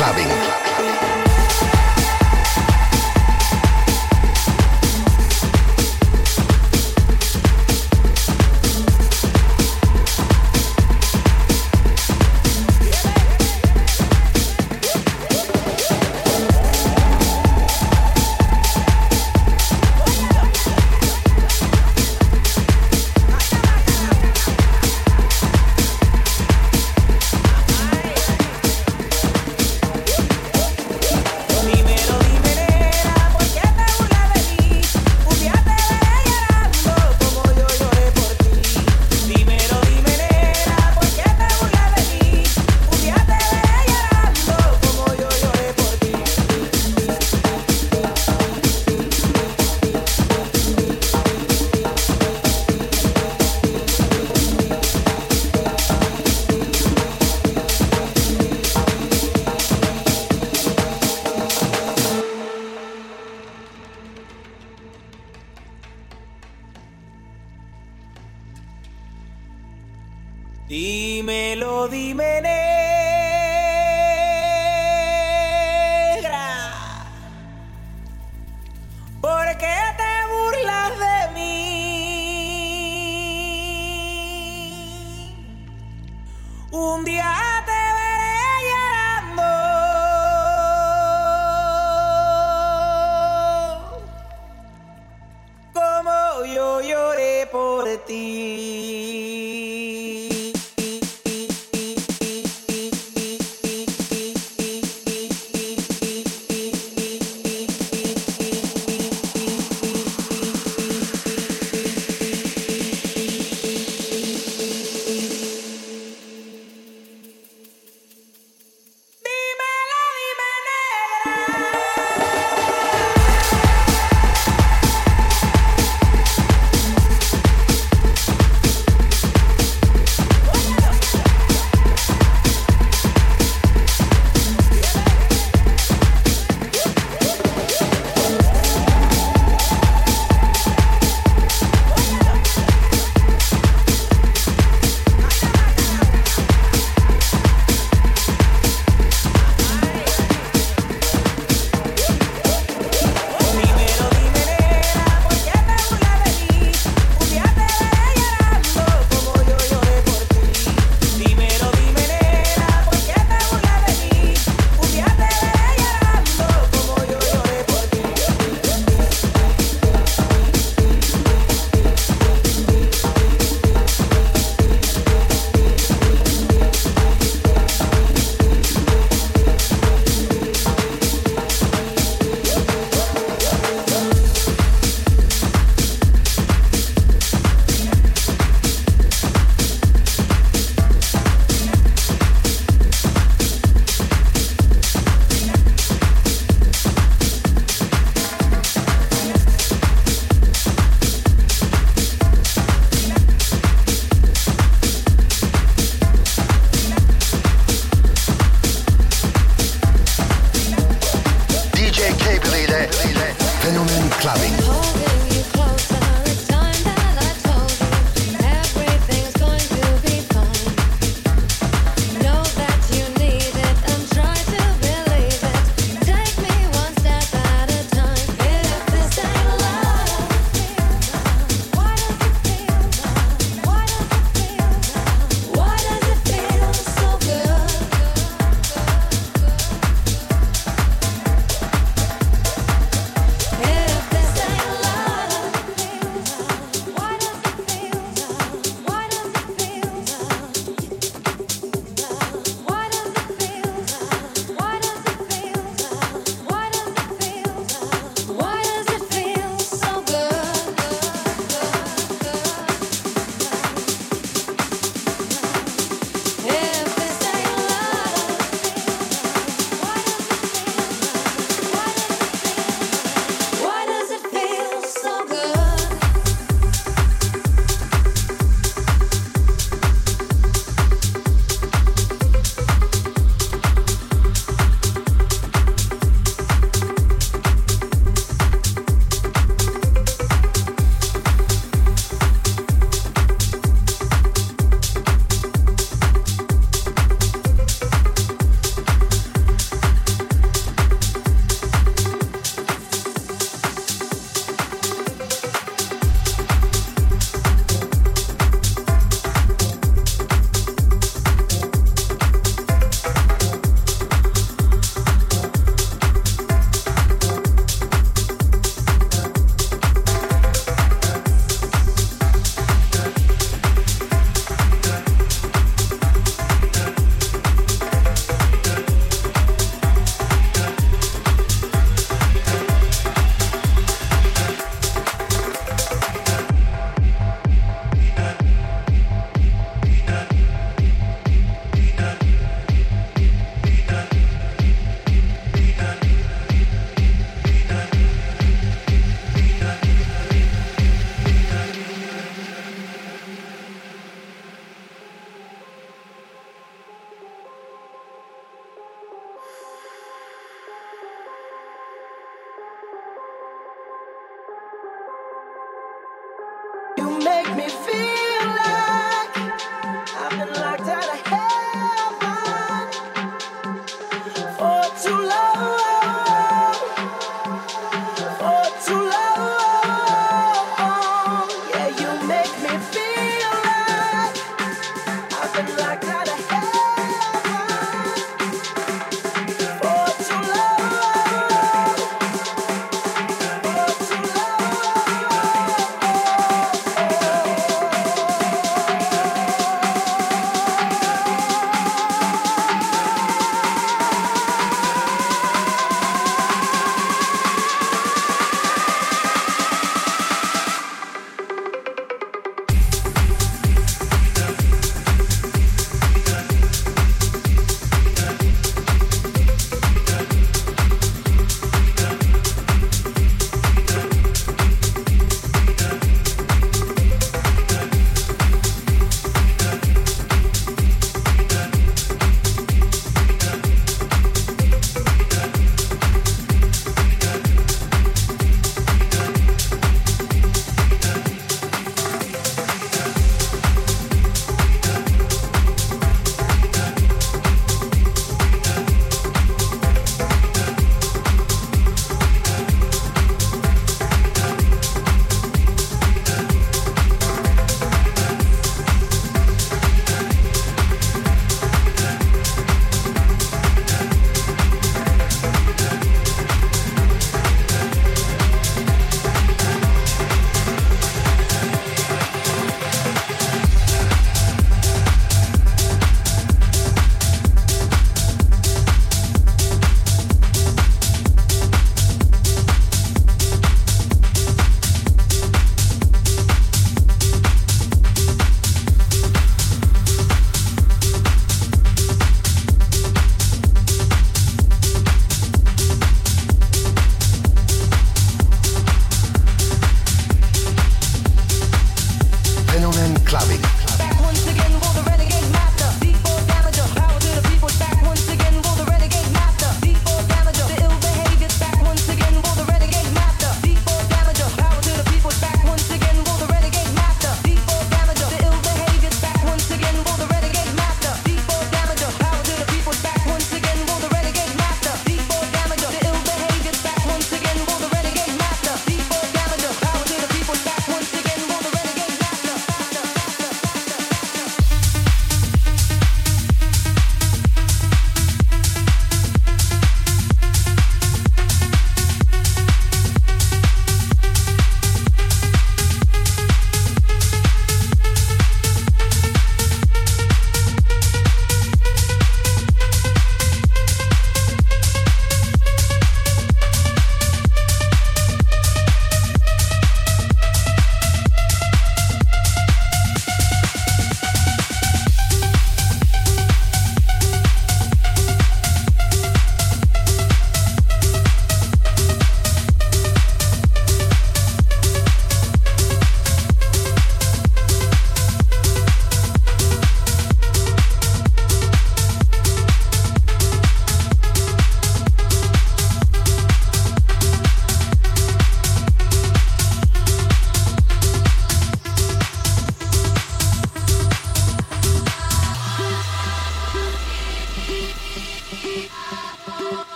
Clubbing.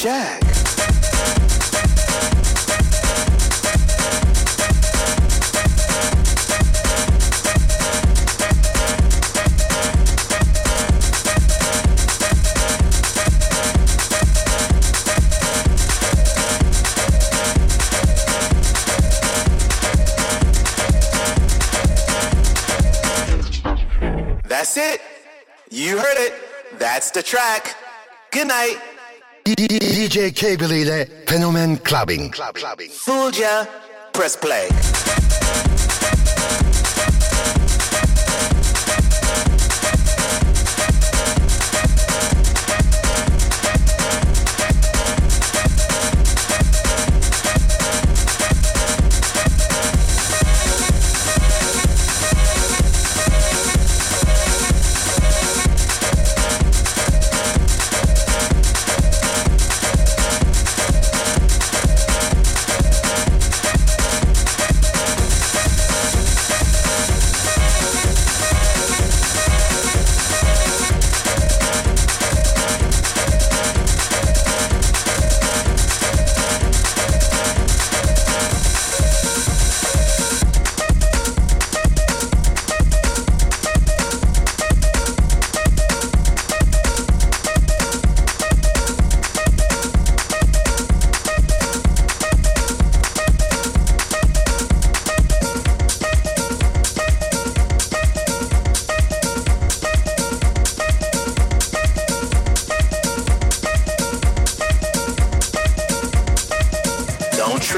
Jack. That's it. You heard it. That's the track. Good night. DJ Cable ile Clubbing. Ya. Press play.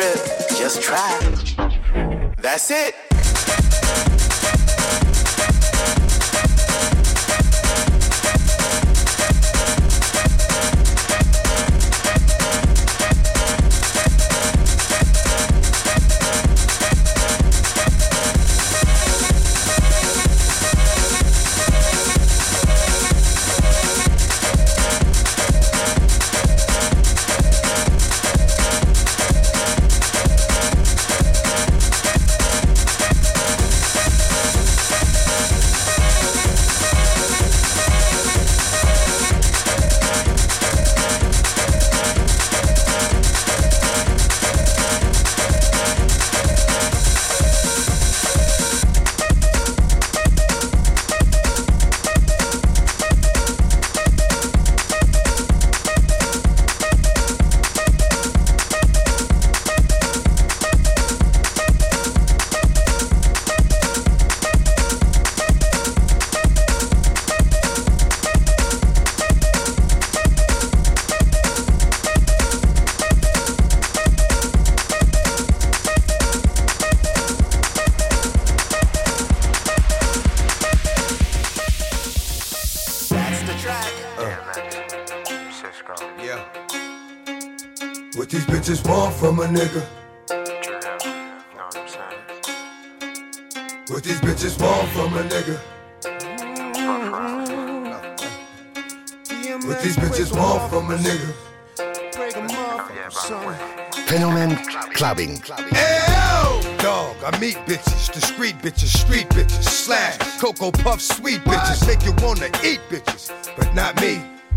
Don't. Just try. That's it. Nigga? What these bitches want from a nigga? What these bitches want from a nigga? Fenomen Clubbing. L dog, I meet bitches, discreet bitches, street bitches, slash, cocoa puff, sweet bitches, make you wanna eat bitches, but not me.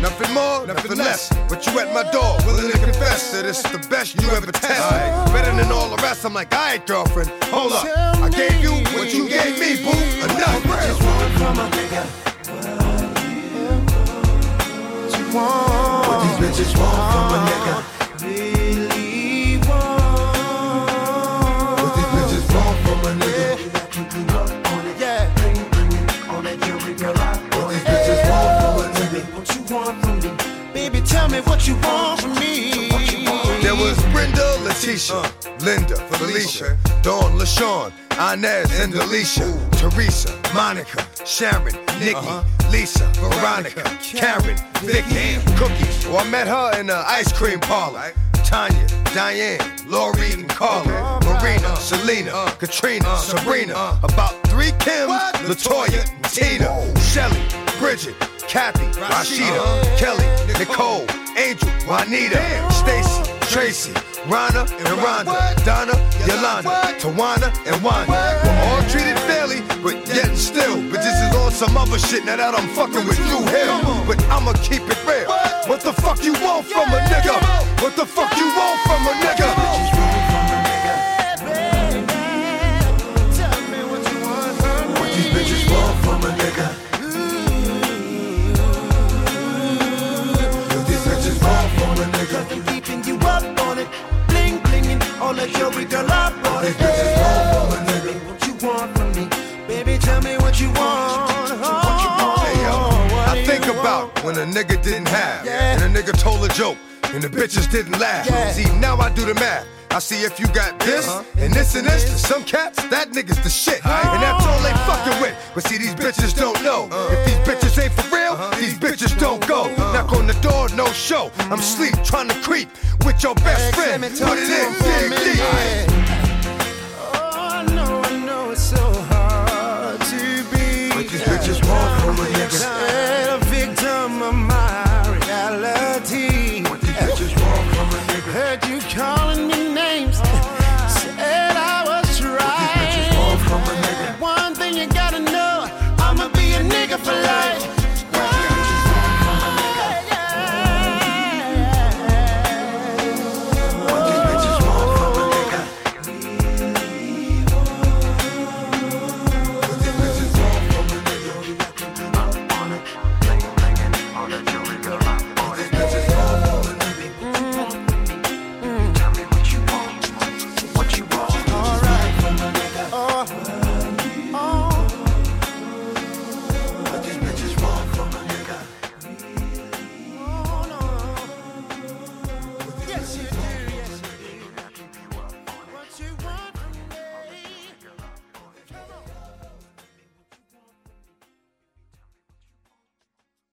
Nothing more, nothing less. But you at my door, willing to confess that it's the best you ever test. Better than all the rest. I'm like, alright, girlfriend, hold up. I gave you what you gave me, boo. Enough. Just one from a nigga. What you want? What these bitches want from a nigga? Tell me what you want from me. There was Brenda, Letitia, Linda, Felicia, Dawn, LaShawn, Inez, and Alicia, Teresa, Monica, Sharon, Nikki, Lisa, Veronica, Karen, Vicky, Cookie. Well, I met her in the ice cream parlor. Tanya, Diane, Lori, and Carla, Marina, Selena, Katrina, Sabrina, about three Kims, Latoya, Tina, Shelly, Bridget, Kathy, Rashida, Kelly, Nicole, Angel, Juanita, Stacy, Tracy, Rhonda and Rhonda, Donna, Yolanda, Tawana and Wanda. We're all treated fairly, but yet still, this is on some other shit now that I'm fucking with Dru Hill. But I'ma keep it real. What the fuck you want from a nigga? What the fuck you want from a nigga? And the bitches didn't laugh. Yeah. See, now I do the math. I see if you got this and this and this. To some cats, that nigga's the shit, and that's all they fucking with. But see, these bitches don't know. If these bitches ain't for real, these bitches don't go. Knock on the door, no show. I'm sleep, trying to creep with your best friend. Put it in, dig deep.